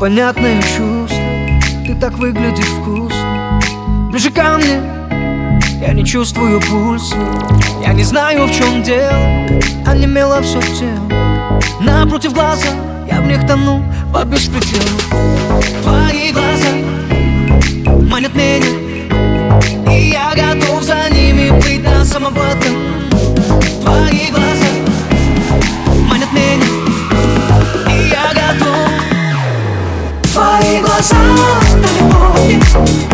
Непонятное чувство. Ты так выглядишь вкусно. Ближе ко мне. Я не чувствую пульса. Я не знаю, в чем дело. А Онемело все тело. Напротив глаза. Я в них тону. По беспределу Thank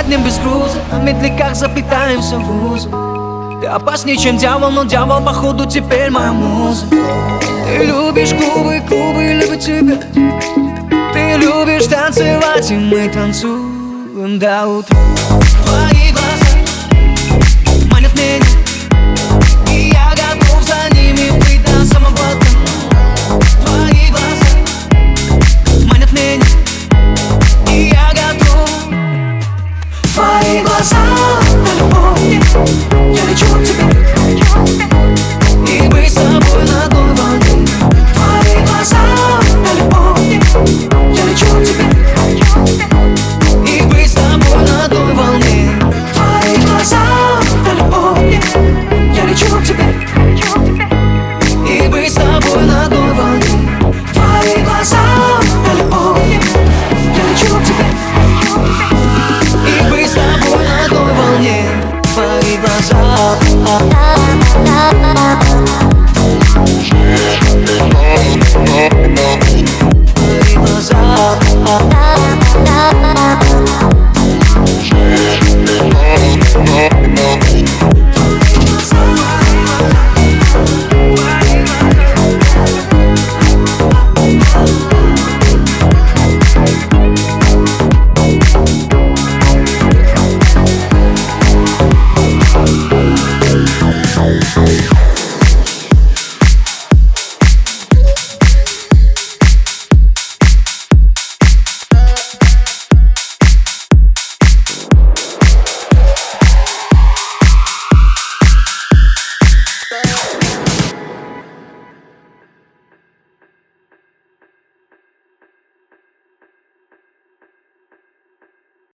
Заднем без груза, на медляках запитаемся в вузы Ты опаснее, чем дьявол, но дьявол, походу, теперь моя муза. Ты любишь клубы, клубы любят тебя. Ты любишь танцевать, и мы танцуем до утра. Твои love, love, love.